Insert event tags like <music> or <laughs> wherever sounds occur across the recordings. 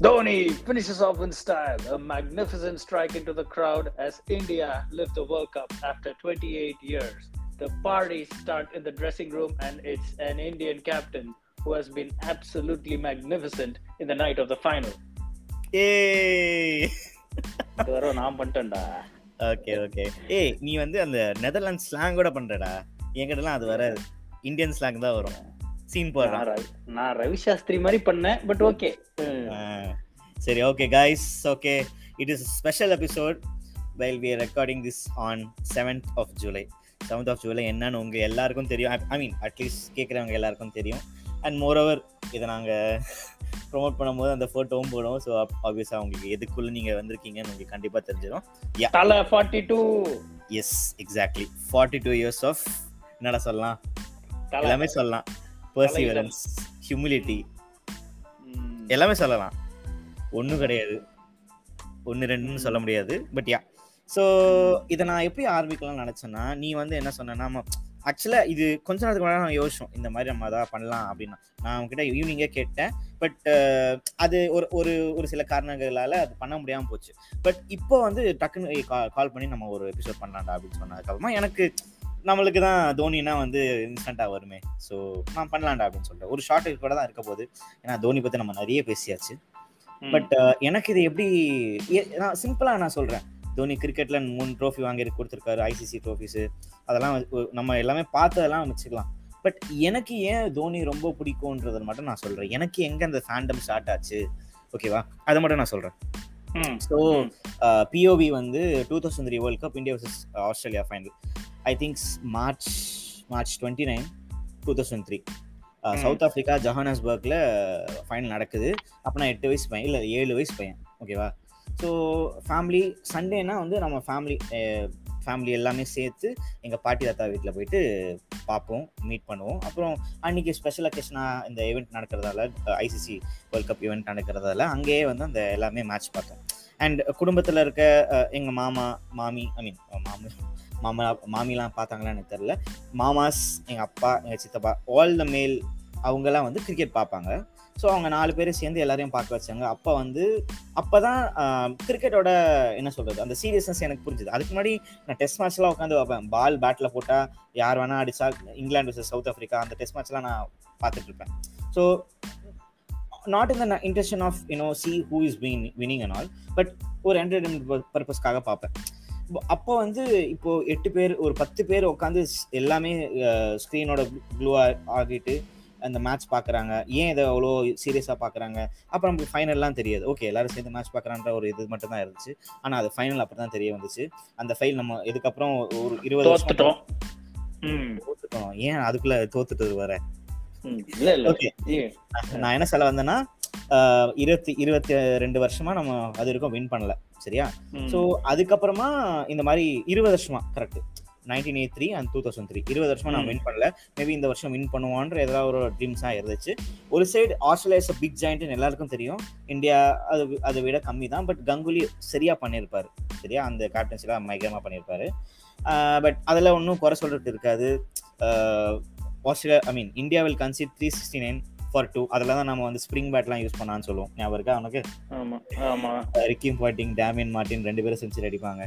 Dhoni finishes off in style, a magnificent strike into the crowd as India lift the World Cup after 28 years. The parties start in the dressing room, and it's an Indian captain who has been absolutely magnificent in the night of the final. ஏய் <laughs> இது வரை நான் பண்ணிட்டேன்டா okay okay ஏய் நீ வந்து அந்த Netherlands slang கூட பண்றடா என்கிட்டலாம் அது வராது இந்தியன் ஸ்லாங் தான் வரும் சீன் நான் போடுறான் ரவி- நான் ரவி சாஸ்திரி மாதிரி பண்ணேன் பட் ஓகே சரி okay guys. Okay it is special episode while we recording this on seventh of July seventh of July என்னன்னு உங்க எல்லாருக்கும் தெரியும். ஐ மீன் அட்லீஸ்ட் கேட்குறவங்க எல்லாருக்கும் தெரியும். அண்ட் மோரோவர் இதை நாங்கள் ப்ரோமோட் பண்ணும்போது அந்த ஃபோட்டோவும் போடுவோம். ஸோ ஆப்வியஸாக உங்களுக்கு எதுக்குள்ளே நீங்கள் வந்திருக்கீங்கன்னு உங்களுக்கு கண்டிப்பாக தெரிஞ்சிடும் தலை forty two yes exactly forty two years of என்னடா சொல்லலாம்? எல்லாமே சொல்லலாம். பர்சிவரன்ஸ் ஹியூமிலிட்டி எல்லாமே சொல்லலாம். ஒன்றும் கிடையாது. ஒன்று ரெண்டுன்னு சொல்ல முடியாது பட் யா ஸோ இதை நான் எப்படி ஆரம்பிக்கலாம்னு நினச்சேன்னா நீ வந்து என்ன சொன்னேன்னா ஆக்சுவலாக இது கொஞ்ச நேரத்துக்கு முன்னாடி நான் யோசிச்சோம் இந்த மாதிரி நம்ம அதான் பண்ணலாம் அப்படின்னா. நான் அவங்ககிட்ட ஈவினிங்கே கேட்டேன் பட் uh, அது ஒரு ஒரு ஒரு சில காரணங்களால் அது பண்ண முடியாமல் போச்சு. பட் இப்போ வந்து டக்குன்னு கால் பண்ணி நம்ம ஒரு எபிசோட் பண்ணலாம்டா அப்படின்னு சொன்னதுக்கப்புறமா எனக்கு நம்மளுக்கு தான் தோனினா வந்து இன்ஸ்டண்ட்டாக வருமே. ஸோ நான் பண்ணலாம்டா அப்படின்னு சொல்லிட்டு ஒரு ஷார்ட் கூட தான் இருக்க போகுது. ஏன்னா தோனி பற்றி நம்ம நிறைய பேசியாச்சு. பட் எனக்கு இது எப்படி நான் சிம்பிளா நான் சொல்றேன். தோனி கிரிக்கெட்ல மூணு ட்ரோஃபி வாங்கி கொடுத்துருக்காரு ஐசிசி ட்ரோஃபிஸ். அதெல்லாம் நம்ம எல்லாமே பார்த்ததெல்லாம் வச்சுக்கலாம். பட் எனக்கு ஏன் தோனி ரொம்ப பிடிக்கும்ன்றதை மட்டும் நான் சொல்றேன். எனக்கு எங்க அந்த ஃபேண்டம் ஸ்டார்ட் ஆச்சு? ஓகேவா அதை மட்டும் நான் சொல்றேன். ஸோ பிஓவி வந்து two thousand three world cup India versus Australia final I thinks March March twenty nine two thousand three. South Africa ஜஹானஸ்பர்க்ல final நடக்குது. அப்போ நான் எட்டு வயசு பையன் இல்லை ஏழு வயசு பையன் ஓகேவா ஸோ ஃபேமிலி சண்டேனா வந்து நம்ம ஃபேமிலி ஃபேமிலி எல்லாமே சேர்த்து எங்கள் பாட்டி தாத்தா வீட்டில் போயிட்டு பார்ப்போம் மீட் பண்ணுவோம். அப்புறம் அன்னைக்கு ஸ்பெஷல் அக்கேஷனாக இந்த ஈவெண்ட் நடக்கிறதால ஐசிசி வேர்ல்ட் கப் ஈவெண்ட் நடக்கிறதால அங்கேயே வந்து அந்த எல்லாமே மேட்ச் பார்த்தோம். அண்ட் குடும்பத்தில் இருக்க எங்கள் மாமா மாமி ஐ மீன் மாமி மாமா மாமிலாம் பார்த்தாங்களான்னு எனக்கு தெரில மாமாஸ் எங்கள் அப்பா எங்கள் சித்தப்பா ஆல் த மேல் அவங்கெல்லாம் வந்து கிரிக்கெட் பார்ப்பாங்க. ஸோ அவங்க நாலு பேரும் சேர்ந்து எல்லாரையும் பார்க்க வச்சாங்க. அப்போ வந்து அப்போ தான் கிரிக்கெட்டோட என்ன சொல்கிறது அந்த சீரியஸ்னஸ் எனக்கு புரிஞ்சுது. அதுக்கு முன்னாடி நான் டெஸ்ட் மேட்ச்லாம் உட்காந்து பார்ப்பேன். பால் பேட்டில் போட்டால் யார் வேணால் அடித்தா இங்கிலாந்து வர்சஸ் சவுத் ஆஃப்ரிக்கா அந்த டெஸ்ட் மேட்ச்லாம் நான் பார்த்துட்ருப்பேன் so not in the intention of you know see who is win winning and all but ஒரு என்டர்டைன்மெண்ட் பர்பஸ்க்காக பார்ப்பேன். அப்போ வந்து இப்போ எட்டு பேர் ஒரு பத்து பேர் உட்காந்து எல்லாமே ஸ்க்ரீனோட ப்ளூ ஆகிட்டு அந்த மேட்ச் பார்க்குறாங்க ஏன் இதை அவ்வளோ சீரியஸாக பார்க்குறாங்க அப்போ நமக்கு ஃபைனல்லாம் தெரியாது. ஓகே எல்லாரும் சேர்ந்து மேட்ச் பார்க்குறான்ற ஒரு இது மட்டும் தான் இருந்துச்சு. ஆனால் அது ஃபைனல் அப்படி தான் தெரிய வந்துச்சு. அந்த ஃபைல் நம்ம இதுக்கப்புறம் ஒரு இருபது வருஷம் தோத்துட்டோம். ஏன் அதுக்குள்ள தோத்துட்டு வர நான் என்ன சொல்ல வந்தேன்னா இருபத்தி இருபத்தி ரெண்டு வருஷமா நம்ம அது வரைக்கும் வின் பண்ணல. சரியா. ஸோ அதுக்கப்புறமா இந்த மாதிரி இருபது வருஷமா correct nineteen eight three and two thousand three இருபது வருஷமா நான். வின் பண்ணல. மேபி இந்த வருஷம் வின் பண்ணுவான்ற ஏதாவது ஒரு ட்ரீம்ஸாக இருந்துச்சு. ஒரு சைடு ஆஸ்திரேலியா இஸ் பிக் ஜாயிண்ட்னு எல்லாருக்கும் தெரியும். இந்தியா அது அதை விட கம்மி தான். பட் கங்குலி சரியா பண்ணியிருப்பாரு. சரியா? அந்த கேப்டன்சிலாம் மைகரமாக பண்ணியிருப்பாரு. பட் அதில் ஒன்றும் குறை சொல்றது இருக்காது. Australia I mean India will concede three sixty nine for two அதில் தான் நம்ம வந்து ஸ்ப்ரிங் பேட்லாம் யூஸ் பண்ணான்னு சொல்லுவோம். ஞாபகம் இருக்கா? உனக்கு? ஆமா ஆமா. ரிக்கிம் பாட்டிங் டேமின் மார்டின் ரெண்டு பேரும் செஞ்சுரி அடிப்பாங்க.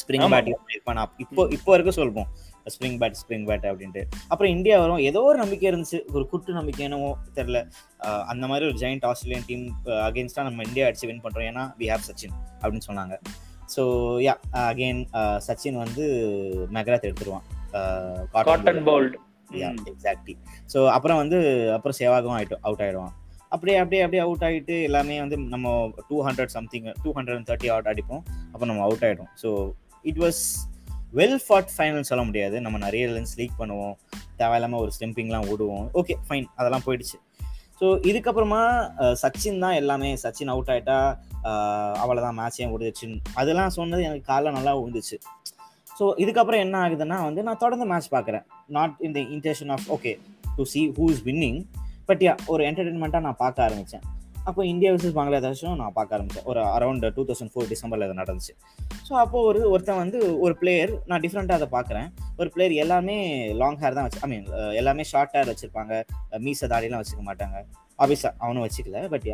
ஸ்ப்ரிங். பேட் யூஸ் பண்ணிருப்பான் நான் இப்போ இப்போ வரைக்கும் சொல்லுவோம் ஸ்ப்ரிங் பேட் ஸ்ப்ரிங் பேட் அப்படின்ட்டு. அப்புறம் இந்தியா வரும். ஏதோ ஒரு நம்பிக்கை இருந்துச்சு. ஒரு குட்டு நம்பிக்கை என்னவோ தெரியல. அஹ் அந்த மாதிரி ஒரு ஜெயிண்ட் ஆஸ்திரேலியன் டீம் அகேன்ஸ்டா நம்ம இந்தியா அடிச்சு வின் பண்றோம். ஏன்னா வி ஹேவ் சச்சின் அப்படின்னு சொன்னாங்க. ஸோ யா அகெயின் சச்சின் வந்து McGrath எடுத்துருவான். Caught and bowled exactly so அப்புறம் வந்து அப்புறம் சேவாகவும் ஆயிட்டு அவுட் ஆயிடுவான். அப்படியே அப்படியே அப்படியே அவுட் ஆகிட்டு எல்லாமே வந்து நம்ம two hundred something two hundred and thirty out அடிப்போம். அப்போ நம்ம அவுட் ஆகிடும் so it was well fought final சொல்ல முடியாது. நம்ம நிறைய லென்ஸ் லீக் பண்ணுவோம். தேவையில்லாமல் ஒரு ஸ்டெம்பிங்லாம் ஓடுவோம். ஓகே ஃபைன் அதெல்லாம் போயிடுச்சு. ஸோ இதுக்கப்புறமா சச்சின் தான் எல்லாமே. சச்சின் அவுட் ஆயிட்டா அவ்வளோதான் மேட்சே முடிஞ்சிச்சு அதெல்லாம் சொன்னது எனக்கு காலைல நல்லா விழுந்துச்சு. ஸோ இதுக்கப்புறம் என்ன ஆகுதுன்னா வந்து நான் தொடர்ந்து மேட்ச் பார்க்குறேன். Not in the intention of okay to see who is winning but yeah ஒரு என்டர்டெயின்மெண்ட்டாக நான் பார்க்க ஆரம்பித்தேன் அப்போ இந்தியா விசஸ் பங்களாதேஷும் நான் பார்க்க ஆரம்பித்தேன் ஒரு அரௌண்ட் டூ தௌசண்ட் ஃபோர் டிசம்பரில் அது நடந்துச்சு. ஸோ அப்போ ஒரு ஒருத்தன் வந்து ஒரு பிளேயர் நான் டிஃப்ரெண்ட்டாக அதை பார்க்குறேன். ஒரு பிளேயர் எல்லாமே லாங் ஹேர் தான் வச்சு ஐ மீன் எல்லாமே ஷார்ட் ஹேர் வச்சுருப்பாங்க. மீச தாடிலாம் வச்சுக்க மாட்டாங்க. ஆஃபீஸாக அவனும் வச்சுக்கல பட்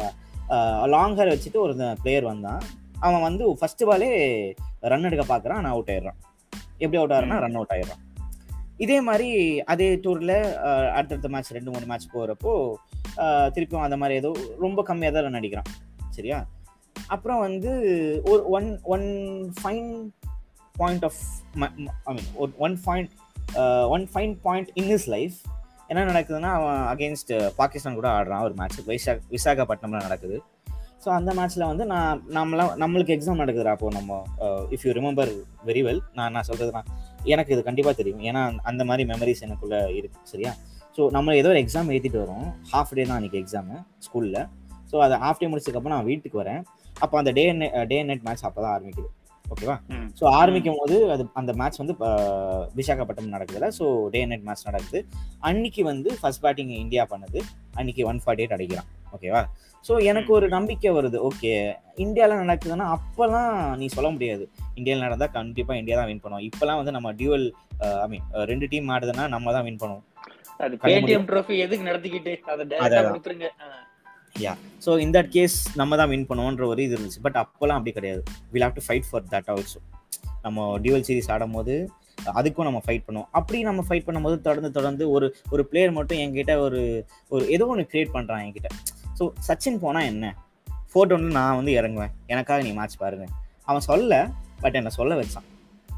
லாங் ஹேர் வச்சுட்டு ஒரு பிளேயர் வந்தான். அவன் வந்து ஃபர்ஸ்ட் பாலே ரன் எடுக்க பார்க்குறான் ஆனால் அவுட் ஆயிடுறான். எப்படி அவுட் ஆகிறான்னா ரன் அவுட் ஆயிடுறான் இதே மாதிரி அதே டூரில் அடுத்தடுத்த மேட்ச் ரெண்டு மூணு மேட்ச் போகிறப்போ திருப்பியும் அந்த மாதிரி ஏதோ ரொம்ப கம்மியாக தான் ரன் அடிக்கிறான். சரியா? அப்புறம் வந்து ஒரு one one fine point of I mean one point one fine point in is life என்ன நடக்குதுன்னா அவன் அகேன்ஸ்ட் பாகிஸ்தான் கூட ஆடுறான் ஒரு மேட்ச் வைசா விசாகப்பட்டினம்ல நடக்குது. ஸோ அந்த மேட்ச்சில் வந்து நான் நம்மளாம் நம்மளுக்கு எக்ஸாம் நடக்குதுடா அப்போ நம்ம if you remember very well நான் நான் சொல்கிறது நான் எனக்கு இது கண்டிப்பாக தெரியும். ஏன்னா அந்த மாதிரி மெமரிஸ் எனக்குள்ளே இருக்குது சரியா? ஸோ நம்ம ஏதோ ஒரு எக்ஸாம் எழுதிட்டு வரோம். ஹாஃப் டே தான் அன்றைக்கி எக்ஸாமு ஸ்கூலில் ஸோ அதை ஹாஃப் டே முடிச்சதுக்கப்புறம் நான் வீட்டுக்கு வரேன். அப்போ அந்த டே டே நைட் மேட்ச் அப்போ தான் ஆரம்பிக்குது. ஓகேவா ஸோ ஆரம்பிக்கும் போது அது அந்த மேட்ச் வந்து விசாகப்பட்டினம் நடக்குதுல. ஸோ டே நைட் மேட்ச் நடக்குது. அன்னைக்கு வந்து ஃபர்ஸ்ட் பேட்டிங் இந்தியா பண்ணுது. அன்னைக்கு ஒன் ஃபார்ட்டி எயிட் அடிக்கிறான். ஓகேவா ஸோ எனக்கு ஒரு நம்பிக்கை வருது. ஓகே இந்தியாவில் நடக்குதுன்னா அப்போல்லாம் நீ சொல்ல முடியாது. இந்தியாவில் நடந்தால் கண்டிப்பாக இந்தியா தான் வின் பண்ணுவோம் இப்போலாம் வந்து நம்ம டியூவல் ஐ மீன் ரெண்டு டீம் ஆடுதுன்னா நம்ம தான் வின் பண்ணுவோம். எதுக்கு நடத்திக்கிட்டு யா ஸோ இந்த கேஸ் நம்ம தான் வின் பண்ணுவோன்ற ஒரு இது இருந்துச்சு. பட் அப்போல்லாம் அப்படி கிடையாது. Will have to fight for that also நம்ம டியூவல் சீரிஸ் ஆடும் போது அதுக்கும் நம்ம ஃபைட் பண்ணுவோம். அப்படி நம்ம ஃபைட் பண்ணும்போது தொடர்ந்து தொடர்ந்து ஒரு ஒரு பிளேயர் மட்டும் என்கிட்ட ஒரு ஒரு ஏதோ ஒன்று கிரியேட் பண்ணுறான் என்கிட்ட. ஸோ சச்சின் போனால் என்ன? ஃபோர்ட் ஒன்று நான் வந்து இறங்குவேன். எனக்காக நீ மேட்ச் பாருங்க அவன் சொல்ல பட் என்னை சொல்ல வச்சான்.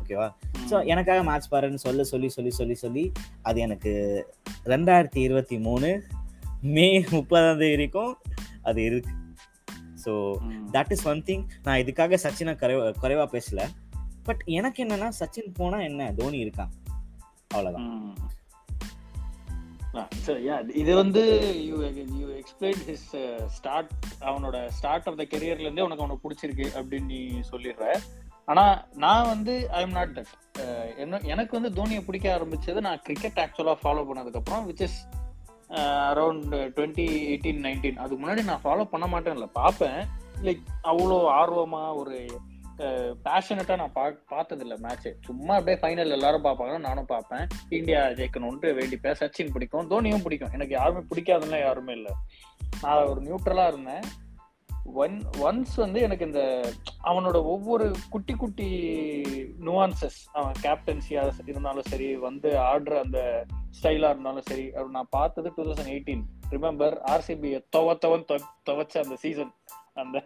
ஓகேவா ஸோ எனக்காக மேட்ச் பாருன்னு சொல்ல சொல்லி சொல்லி சொல்லி சொல்லி அது எனக்கு ரெண்டாயிரத்தி இருபத்தி மூணு மே முப்பதாம் தேதி வரைக்கும் அது இருக்கு. So that is one thing நான் இதுக்காக சச்சினை குறைவா குறைவா பேசல. பட் எனக்கு என்னன்னா சச்சின் போனா என்ன? தோனி இருக்கான். அவ்வளவுதான். இது வந்து you you explain his start அவனோட ஸ்டார்ட் ஆஃப் த கெரியர்ல இருந்தே உனக்கு அவனுக்கு பிடிச்சிருக்கு அப்படின்னு நீ சொல்லிடுற. ஆனா நான் வந்து ஐ எம் நாட் தட் என்ன எனக்கு வந்து தோனியை பிடிக்க ஆரம்பிச்சது நான் கிரிக்கெட் ஆக்சுவலா ஃபாலோ பண்ணதுக்கு அப்புறம் which is around twenty eighteen nineteen அதுக்கு முன்னாடி நான் ஃபாலோ பண்ண மாட்டேன் இல்லை பார்ப்பேன். லைக் அவ்வளோ ஆர்வமா ஒரு பேஷனட்டா நான் பா பார்த்ததில்ல மேட்ச் சும்மா அப்படியே ஃபைனல் எல்லாரும் பார்ப்பாங்க. நானும் பார்ப்பேன். இந்தியா ஜெயிக்கணும்ட்டு வேண்டிப்பேன் சச்சின் பிடிக்கும் தோனியும் பிடிக்கும். எனக்கு யாருமே பிடிக்காதுன்னா யாருமே இல்லை. நான் ஒரு நியூட்ரலா இருந்தேன். ஒன் ஒன்ஸ் வந்து எனக்கு இந்த அவனோட ஒவ்வொரு குட்டி குட்டி நுவான்சஸ் அவன் கேப்டன்சியாக இருந்தாலும் சரி வந்து ஆடுற அந்த ஸ்டைலாக இருந்தாலும் சரி நான் பார்த்தது டூ தௌசண்ட் எயிட்டீன் ரிமெம்பர் ஆர்சிபியை துவத்தவன் துவச்ச அந்த சீசன் அந்த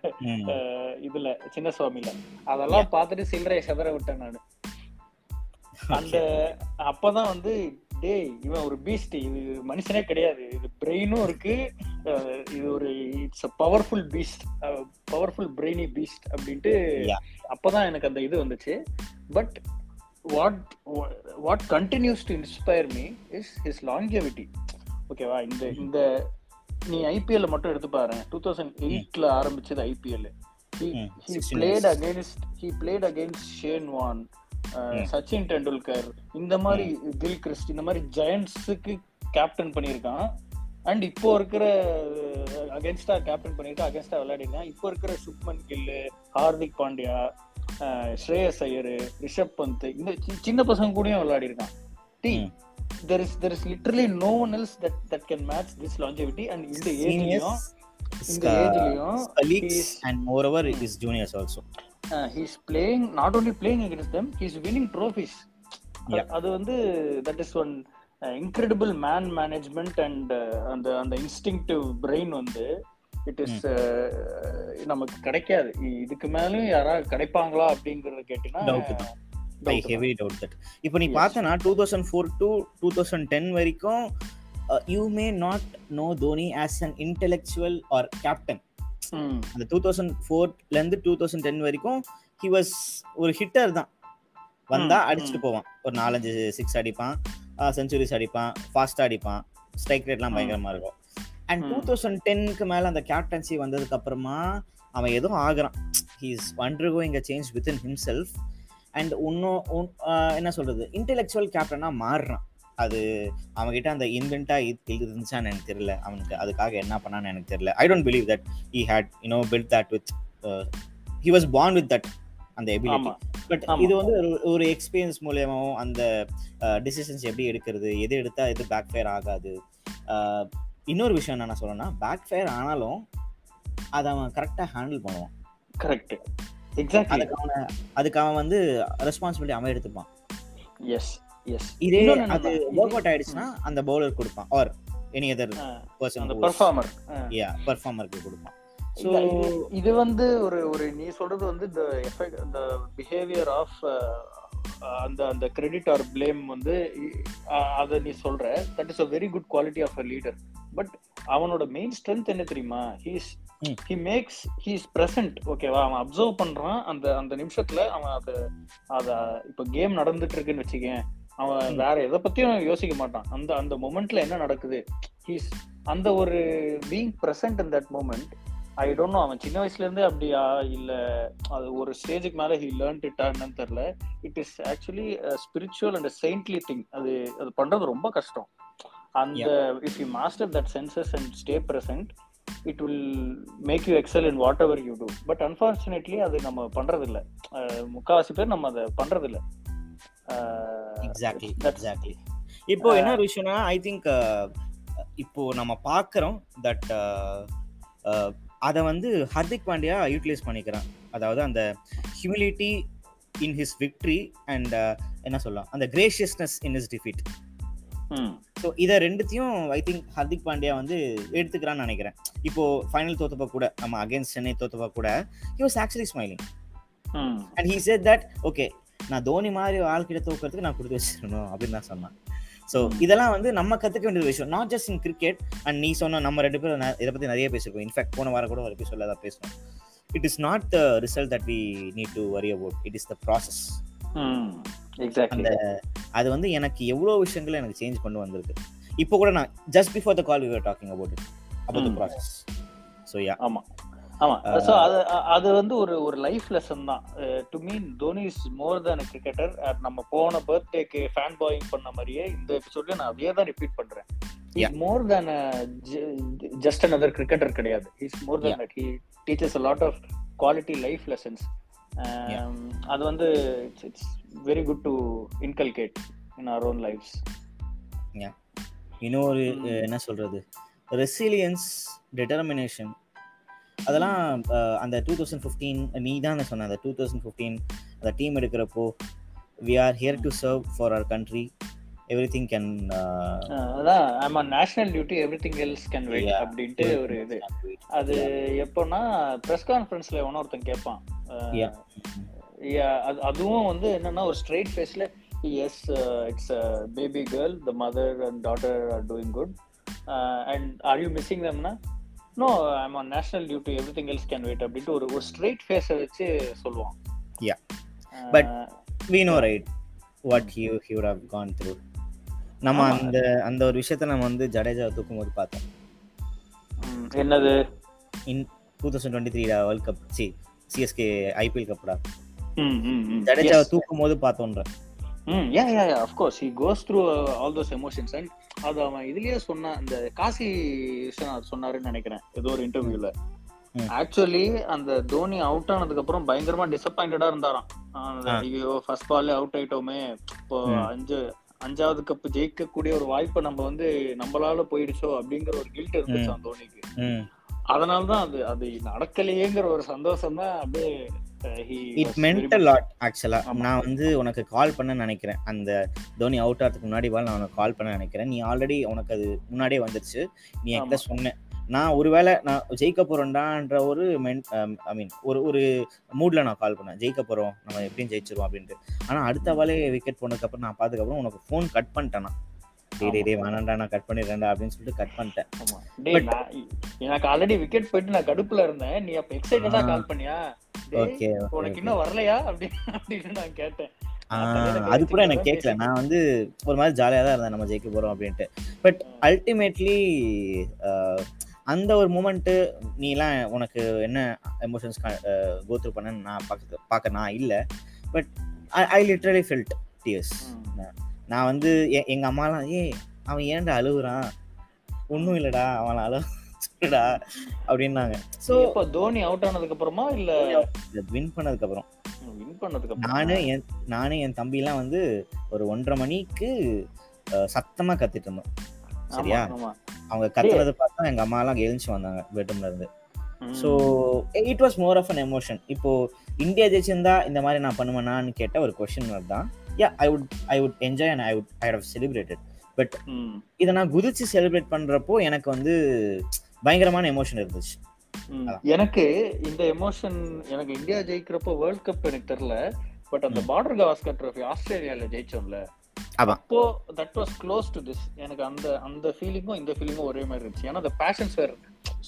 இதுல சின்ன சுவாமியில அதெல்லாம் பார்த்துட்டு சில்லறைய செதற விட்டேன் நானு. <laughs> அந்த அப்பதான் வந்து டேய் இவன் ஒரு பீஸ்ட் இது மனுஷனே கிடையாது. இது பிரெயினும் இருக்கு. இது ஒரு it's a powerful beast powerful brainy beast அப்படின்ட்டு அப்பதான் எனக்கு அந்த இது வந்துச்சு. But what what continues to inspire me is his longevity ஓகேவா இந்த இந்த நீ ஐபிஎல் மட்டும் எடுத்து பாரு டூ தௌசண்ட் எயிட்ல ஆரம்பிச்சது IPL he played against he played against Shane Warne Sachin Tendulkar இந்த மாதிரி கில் கிறிஸ்ட் இந்த மாதிரி ஜெயண்ட்ஸுக்கு கேப்டன் பண்ணியிருக்கான். அண்ட் இப்போ இருக்கிற அகேன்ஸ்டா கேப்டன் பண்ணியிருக்கான் அகேன்ஸ்டா விளையாடிருக்கான். இப்போ இருக்கிற சுப்மன் கில்லு ஹார்திக் பாண்டியா ஸ்ரேயஸ் ஐயர் ரிஷப் பந்த் இந்த சின்ன பசங்க கூடயும் விளையாடிருக்கான். டி there is there is literally no one else that that can match this longevity and இந்த ஏஜ்லயும் இந்த ஏஜ்லயும் colleagues and moreover his juniors also uh, he's playing not only playing against them he's winning trophies Yeah. அது வந்து that is one incredible man management and அந்த அந்த instinctive brain வந்து it is நமக்கு கிடைக்காது இதுக்கு மேலும் யாராவது கிடைப்பாங்களா அப்படிங்கறத கேட்டீங்கன்னா. ஐ. ஹெவி டவுட் தட் இப்போ நீ. பார்த்தனா two thousand four to two thousand ten வரைக்கும் you may not know Dhoni as an intellectual or captain அந்த டூ தௌசண்ட் ஃபோர்லேருந்து டூ தௌசண்ட் டென் வரைக்கும் ஹி வாஸ் ஒரு ஹிட்டர் தான் வந்தா அடிச்சுட்டு போவான் ஒரு நாலஞ்சு சிக்ஸ் அடிப்பான் செஞ்சுரிஸ் அடிப்பான் ஃபாஸ்டா அடிப்பான் ஸ்ட்ரைக் ரேட்லாம். பயங்கரமா இருக்கும் அண்ட். டூ தௌசண்ட் டென்க்கு மேல அந்த கேப்டன்சி வந்ததுக்கு அப்புறமா அவன் ஏதோ ஆகுறான் he is undergoing a change with in himself and இன்னும் என்ன சொல்றது? இன்டெலெக்சுவல் கேப்டனா மாறுறான். அது அவன்கிட்ட அந்த இன்வென்ட்டா இது இருந்துச்சான்னு எனக்கு தெரியல. அவனுக்கு அதுக்காக என்ன பண்ணான்னு எனக்கு தெரியல. I don't believe that he had you know build that with he was born with that அந்த எபிலிட்டி பட். இது வந்து ஒரு ஒரு எக்ஸ்பீரியன்ஸ் மூலியமாவும் அந்த டிசிஷன்ஸ் எப்படி எடுக்கிறது எது எடுத்தா எது பேக் ஃபயர் ஆகாது இன்னொரு விஷயம் என்ன நான் சொல்லணும்னா பேக் ஃபயர் ஆனாலும் அதை அவன் கரெக்டாக ஹேண்டில் பண்ணுவான். கரெக்ட் எக்ஸாக்ட்லி அதுக்கு அவனை அதுக்கு அவன் வந்து ரெஸ்பான்சிபிலிட்டி அவன் எடுத்துப்பான். எஸ் எஸ் இதே அது ஒர்க் அவுட் ஆயிடுச்சுன்னா அந்த பவுலர் கொடுப்பான். ஆர் எனி அதர் அந்த பர்சன் பெர்ஃபார்மர் யா பெர்ஃபார்மருக்கு கொடுப்பான். ஸோ இது- வந்து ஒரு ஒரு நீ சொல்றது வந்து இந்த எஃபெக்ட் இந்த பிஹேவியர் ஆஃப் அந்த அந்த கிரெடிட் ஆர் பிளேம் வந்து அத நீ சொல்ற. That is a very good quality of a leader but அவனோட மெயின் ஸ்ட்ரென்த் என்ன தெரியுமா? He's. He makes he's present ஓகேவா அவன் அப்சர்வ் பண்றான். அந்த அந்த நிமிஷத்துல அவன் அத அத இப்ப கேம் நடந்துட்டு இருக்குன்னு வச்சுக்கேன். அவன். வேற எதை பத்தியும் யோசிக்க மாட்டான். அந்த அந்த மொமெண்ட்ல என்ன நடக்குது? ஹீஸ் அந்த ஒரு being present in that moment I don't know அவன் சின்ன வயசுல இருந்தே அப்படியா? இல்ல அது ஒரு ஸ்டேஜுக்கு மேல ஹி லேர்ன் இட் என்னன்னு தெரியல. It is actually spiritual and saintly thing அது அது பண்றது ரொம்ப கஷ்டம். அந்த if you master that senses and stay present it will make you excel in whatever you do but unfortunately அது நம்ம பண்றது இல்ல அஹ், முக்காவாசி பேர் நம்ம அதை பண்றது இல்ல எக்ஸாக்ட்லி எக்ஸாக்ட்லி இப்போ என்ன ஒரு விஷயம்னா ஐ திங்க் இப்போ நம்ம பார்க்குறோம் தட் அதை வந்து ஹர்திக் பாண்டியா யூட்டிலைஸ் பண்ணிக்கிறான். அதாவது அந்த humility in his victory and என்ன சொல்லலாம்? அந்த graciousness in his defeat so இதை ரெண்டுத்தையும் ஐ திங்க் ஹர்திக் பாண்டியா வந்து எடுத்துக்கிறான்னு நினைக்கிறேன். இப்போ ஃபைனல் தோத்தப்ப கூட நம்ம அகைன்ஸ்ட் சென்னை தோத்தப்ப கூட he was actually smiling and he said that okay நான் தோனி மாதிரி ஆள்கிட்ட தோக்கிறதுக்கு நான் கொடுத்து வச்சிருக்கணும் அப்படின்னு தான் சொன்னான். ஸோ. இதெல்லாம் வந்து நம்ம கற்றுக்க வேண்டிய விஷயம். Not just in cricket and நீ சொன்ன நம்ம ரெண்டு பேரும் இதை பற்றி நிறைய பேசியிருக்கோம் இன்ஃபேக்ட் போன வாரம் கூட ஒரு எபிசோட்ல தான் பேசணும் it is not the result that we need to worry about it is the process அந்த அது வந்து எனக்கு எவ்வளோ விஷயங்கள் எனக்கு சேஞ்ச் கொண்டு வந்திருக்கு. இப்போ கூட நான் just before the call we talking about it about. Process so yeah ஆமா. ஆமா. சோ அது அ- அது வந்து ஒரு ஒரு லைஃப் லெசன் தான். To mean Dhoni is more than cricketer நம்ம போன பர்த்டேக்கு ஃபேன் பாயிங் பண்ண மாதிரியே இந்த எபிசோட்ல நான் அதே தான் ரிப்பீட் பண்றேன். More than just another cricketer கிடையாது. Is more than he teachers a lot of quality life lessons. அது வந்து it's it's very good to inculcate in our own lives. இன்னொரு. அஹ், என்ன சொல்றது? ரெசிலியன்ஸ் டிட்டர்மினேஷன் அதெல்லாம் அந்த டூ தௌசண்ட் ஃபிஃப்டீன் நீ தான் சொன்ன அந்த டூ தௌசண்ட் ஃபிஃப்டீன் அந்த team எடுக்கிறப்போ we are here to serve for our country everything can அதான் on national duty everything else can wait. அப்படின்ட்டு ஒரு இது. அது எப்போன்னா ப்ரெஸ் கான்ஃபரன்ஸ்ல எவனோ ஒருத்தன் கேட்பான் அதுவும் வந்து என்னன்னா ஒரு ஸ்ட்ரெயிட் ஃபேஸ்ல yes it's baby girl the mother and daughter are doing good and are you missing தம்னா no I'm on national duty everything else can wait அப்படின்ட்டு ஒரு ஒரு ஸ்ட்ரெயிட் ஃபேஸை வச்சு சொல்லுவான். Ah But- we know right what he he have gone through நம்ம. அந்த அந்த ஒரு விஷயத்த நம்ம வந்து ஜடேஜா தூக்கும் போது பார்த்தோம் என்னது in two thousand twenty three world cup C CSK IPL கப்டா. ஜடேஜாவை. தூக்கும் போது பார்த்தோன்ற ம் yeah yeah yeah of course he goes through all those emotions and அது அவன் இதுலயே சொன்ன அந்த காசி விஸ்வநாத் சொன்னாருன்னு நினைக்கிறேன் ஏதோ ஒரு இன்டர்வியூல. ஆக்சுவலி அந்த தோனி அவுட் ஆனதுக்கு அப்புறம் பயங்கரமா டிசப்பாயிண்டடா இருந்தாராம். அந்த. ஐயோ ஃபர்ஸ்ட் பால்ல அவுட் ஆயிட்டோமே. இப்போ. அஞ்சு அஞ்சாவது கப் ஜெயிக்கக்கூடிய ஒரு வாய்ப்பை நம்ம வந்து நம்மளால போயிடுச்சோ அப்படிங்கிற ஒரு கில்ட் இருந்துச்சாம் தோனிக்கு. ம். அதனால தான் அது அது நடக்கலையேங்கிற ஒரு சந்தோஷம் தான் அப்படியே இட் மென்ட் லாட் ஆக்சுவலா. நான் வந்து உனக்கு கால் பண்ண நினைக்கிறேன். அந்த தோனி அவுட் ஆகிறதுக்கு முன்னாடி பால் நான் உனக்கு கால் பண்ண நினைக்கிறேன். நீ ஆல்ரெடி உனக்கு அது முன்னாடியே வந்துருச்சு. நீ என்கிட்ட சொன்ன. நான் ஒருவேளை நான் ஜெயிக்க போறோம்டான்ற ஒரு மென் ஐ மீன் ஒரு ஒரு மூட்ல நான் கால் பண்ணேன். ஜெயிக்க போறோம். நம்ம எப்படியும் ஜெயிச்சிருவோம் அப்படின்ட்டு. ஆனா அடுத்த பாலே விக்கெட் போனதுக்கப்புறம் நான் பார்த்ததுக்கப்புறம் உனக்கு ஃபோன் கட் பண்ணிட்டேன் டேய் டேய் டேய் வேணாண்டா நான் கட் பண்ணிடுறேன்டா அப்படின்னு சொல்லிட்டு கட் பண்ணிட்டேன். ஆமா. எனக்கு ஆல்ரெடி விக்கெட் போயிட்டு நான் கடுப்புல இருந்தேன். நீ அப்ப எக்ஸைட்டடா. கால் பண்ணியா? ஓகே உனக்கு இன்னும் வரலையா? அப்படி அப்படின்னு நான் கேட்டேன். அது கூட எனக்கு கேட்கல நான் வந்து ஒரு மாதிரி ஜாலியாக தான் இருந்தேன். நம்ம ஜெயிக்க போறோம் அப்படின்ட்டு. பட் அல்டிமேட்லி அந்த ஒரு மூமெண்ட்டு நீலாம் உனக்கு என்ன எமோஷன்ஸ் கோத்ரூ பண்ணன்னு நான் பார்க்க பார்க்க நான் இல்லை. But I literally felt tears. நான் வந்து எ- எங்க அம்மாலாம் ஏய் அவன் ஏன்டா அழுகுறான் ஒன்றும் இல்லடா அவன் அழ சொல்லுடா அப்படின்னாங்க. ஸோ இப்போ தோனி அவுட் ஆனதுக்கு அப்புறமா இல்ல வின் பண்ணதுக்கு அப்புறம் வின் பண்ணதுக்கு நானு என் நானு என் தம்பிலாம் வந்து ஒரு ஒன்றரை மணிக்கு அஹ், சத்தமா கத்திட்டு இருந்தோம். சரியா? அவங்க கத்துறத பார்த்தா எங்க அம்மா எல்லாம் எழுந்துச்சு வந்தாங்க பெட்ரூம்ல இருந்து. So it was more of an emotion இப்போ இந்தியா ஜெயிச்சிருந்தா இந்த மாதிரி நான் பண்ணுவேனான்னு கேட்ட ஒரு கொஸ்டின் தான் yeah I would I would enjoy and I would I have celebrated hmm. இதை நான் குதிச்சு செலிப்ரேட் பண்றப்போ எனக்கு வந்து பயங்கரமான எமோஷன் இருந்துச்சு. அதான். எனக்கு இந்த எமோஷன் எனக்கு இந்தியா ஜெயிக்கிறப்போ வேர்ல்ட் கப் எனக்கு தெரியல பட் அந்த பார்டர் கவாஸ்கர் ட்ரோஃபி ஆஸ்திரேலியால ஜெயிச்சோம்ல. அப்போ that was close to this எனக்கு அந்த அந்த ஃபீலிங்கும் இந்த ஃபீலிங்கும் ஒரே மாதிரி இருந்துச்சு ஏன்னா அந்த பேஷன்ஸ் வேர்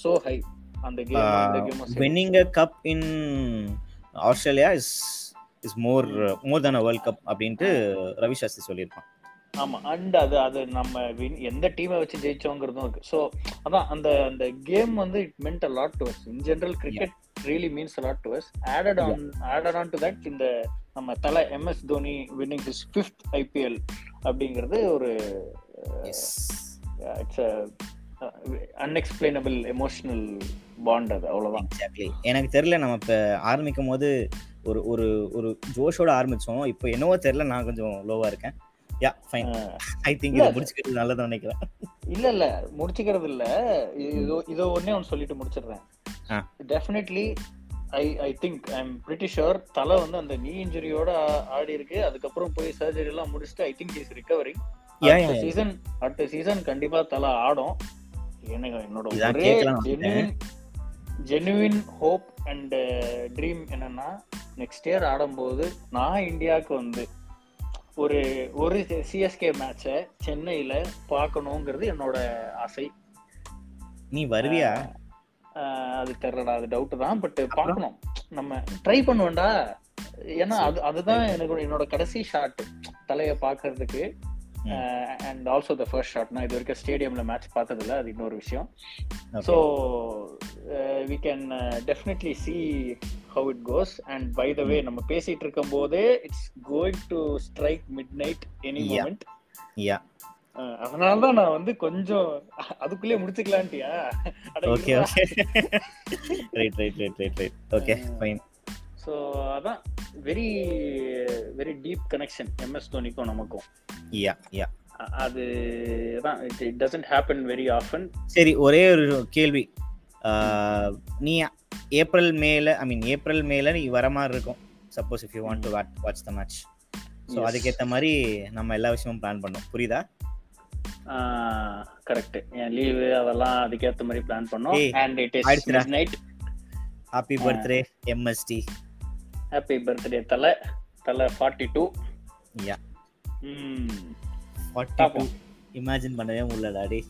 சோ ஹை அந்த கேம் இந்த game winning a cup in Australia is is more more than a world cup அப்படின்ட்டு ரவி சாஸ்திரி சொல்லியிருப்பான். ஆமா அண்ட் அது அது நம்ம எந்த டீமை வச்சு ஜெயிச்சோங்கிறதும் இருக்கு. ஸோ அதான் அந்த அந்த கேம் வந்து it meant a lot to us in general cricket really means a lot to us added on added on to that இந்த நம்ம Thala MS Dhoni winning his fifth IPL அப்படிங்கிறது ஒரு இட்ஸ் அன்எக்ஸ்பிளைனபிள் எமோஷனல் பாண்ட் அது exactly எனக்கு தெரியல நம்ம இப்போ ஆரம்பிக்கும் போது ஒரு ஒரு ஒரு ஜோஷோட ஆரம்பிச்சோம். இப்போ என்னவோ தெரியல நான் கொஞ்சம் லோவா இருக்கேன். யா ஃபைன் ஐ திங்க் இதை முடிச்சுக்கிறது நல்லதுன்னு நினைக்கிறேன். இல்ல இல்ல. முடிச்சுக்கிறது இல்ல. இதோ இதோ ஒன்னே ஒன்று சொல்லிட்டு முடிச்சிடுறேன். Definitely I I think I am pretty sure Thala வந்து அந்த நீ இன்ஜுரியோட ஆடி இருக்கு அதுக்கப்புறம் போய் சர்ஜரி எல்லாம் முடிச்சுட்டு I think is recovering. Season அடுத்த சீசன் கண்டிப்பா தலை ஆடும். எனக்கு என்னோட ஒரே genuine genuine hope and dream என்னன்னா நெக்ஸ்ட் இயர் ஆடும்போது நான் இந்தியாவுக்கு வந்து ஒரு ஒரு சிஎஸ்கே மேட்சை சென்னையில பார்க்கணுங்கிறது என்னோட ஆசை. நீ வருவியா? அது தெரியலடா அது டவுட் தான் பட் பார்க்கணும். நம்ம ட்ரை பண்ணுவேன்டா ஏன்னா அது அதுதான் எனக்கு என்னோட கடைசி ஷாட் தலைய பார்க்கிறதுக்கு. And also the first shot நான் இது வரைக்கும் ஸ்டேடியம்ல மேட்ச் பார்த்ததில்ல. அது இன்னொரு விஷயம். So we can definitely see how it goes and by the way நம்ம பேசிட்டு இருக்கும் போதே it's going to strike midnight any Yeah. Moment yeah அதனால தான் நான் வந்து கொஞ்சம் அதுக்குள்ளே முடிச்சுக்கலான்ட்டியா. Okay right right right right right okay fine so அதான். Very very deep connection MS தோனிக்கும் நமக்கும். யா யா அது தான். It doesn't happen very often சரி ஒரே ஒரு கேள்வி. நீ ஏப்ரல் மேல ஐ மீன் ஏப்ரல் மேல நீ வர மாதிரி இருக்கும். Suppose if you want to watch the match so. அதுக்கேற்ற மாதிரி நம்ம எல்லா விஷயமும் பிளான் பண்ணோம். புரியுதா? கரெக்ட் என் லீவு அதெல்லாம் அதுக்கேற்ற மாதிரி பிளான் பண்ணோம். And it is. Night happy birthday MSD happy birthday Thala. Thala forty two yeah forty two. Imagine பண்ணவே முடியலடா டே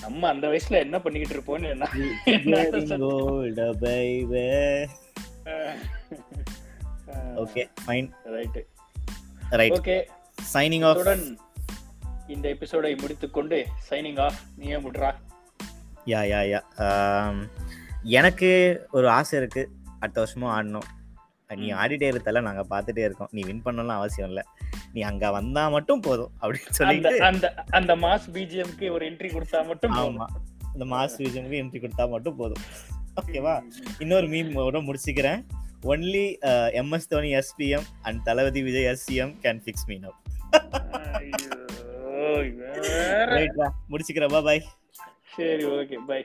நம்ம அந்த வயசுல என்ன பண்ணிக்கிட்டு இருப்போம்னு okay fine right right okay signing off இந்த எபிசோடை முடித்துக்கொண்டு சைனிங் ஆஃப் நீயே முட்றா. யா யா யா. எனக்கு ஒரு ஆசை இருக்கு. அடுத்த வருஷமும் ஆடணும். நீ. ஆடிட்டே இருத்தல நாங்க பார்த்துட்டே இருக்கோம். நீ வின் பண்ணலாம் அவசியம் இல்ல. நீ அங்க வந்தா மட்டும் போதும் அப்படின்னு அந்த சொல்லிட்டு அந்த அந்த மாஸ் பிஜிஎம்க்கு ஒரு என்ட்ரி கொடுத்தா மட்டும். ஆமா. இந்த மாஸ் விஜனுக்கு என்ட்ரி கொடுத்தா மட்டும் போதும். ஓகேவா இன்னொரு மீம் முடிச்சுக்கிறேன். Only MS Dhoni SPM and Thalapathy Vijay SCM can fix me now முடிச்சுக்கிறேன். பாய் சரி ஓகே பை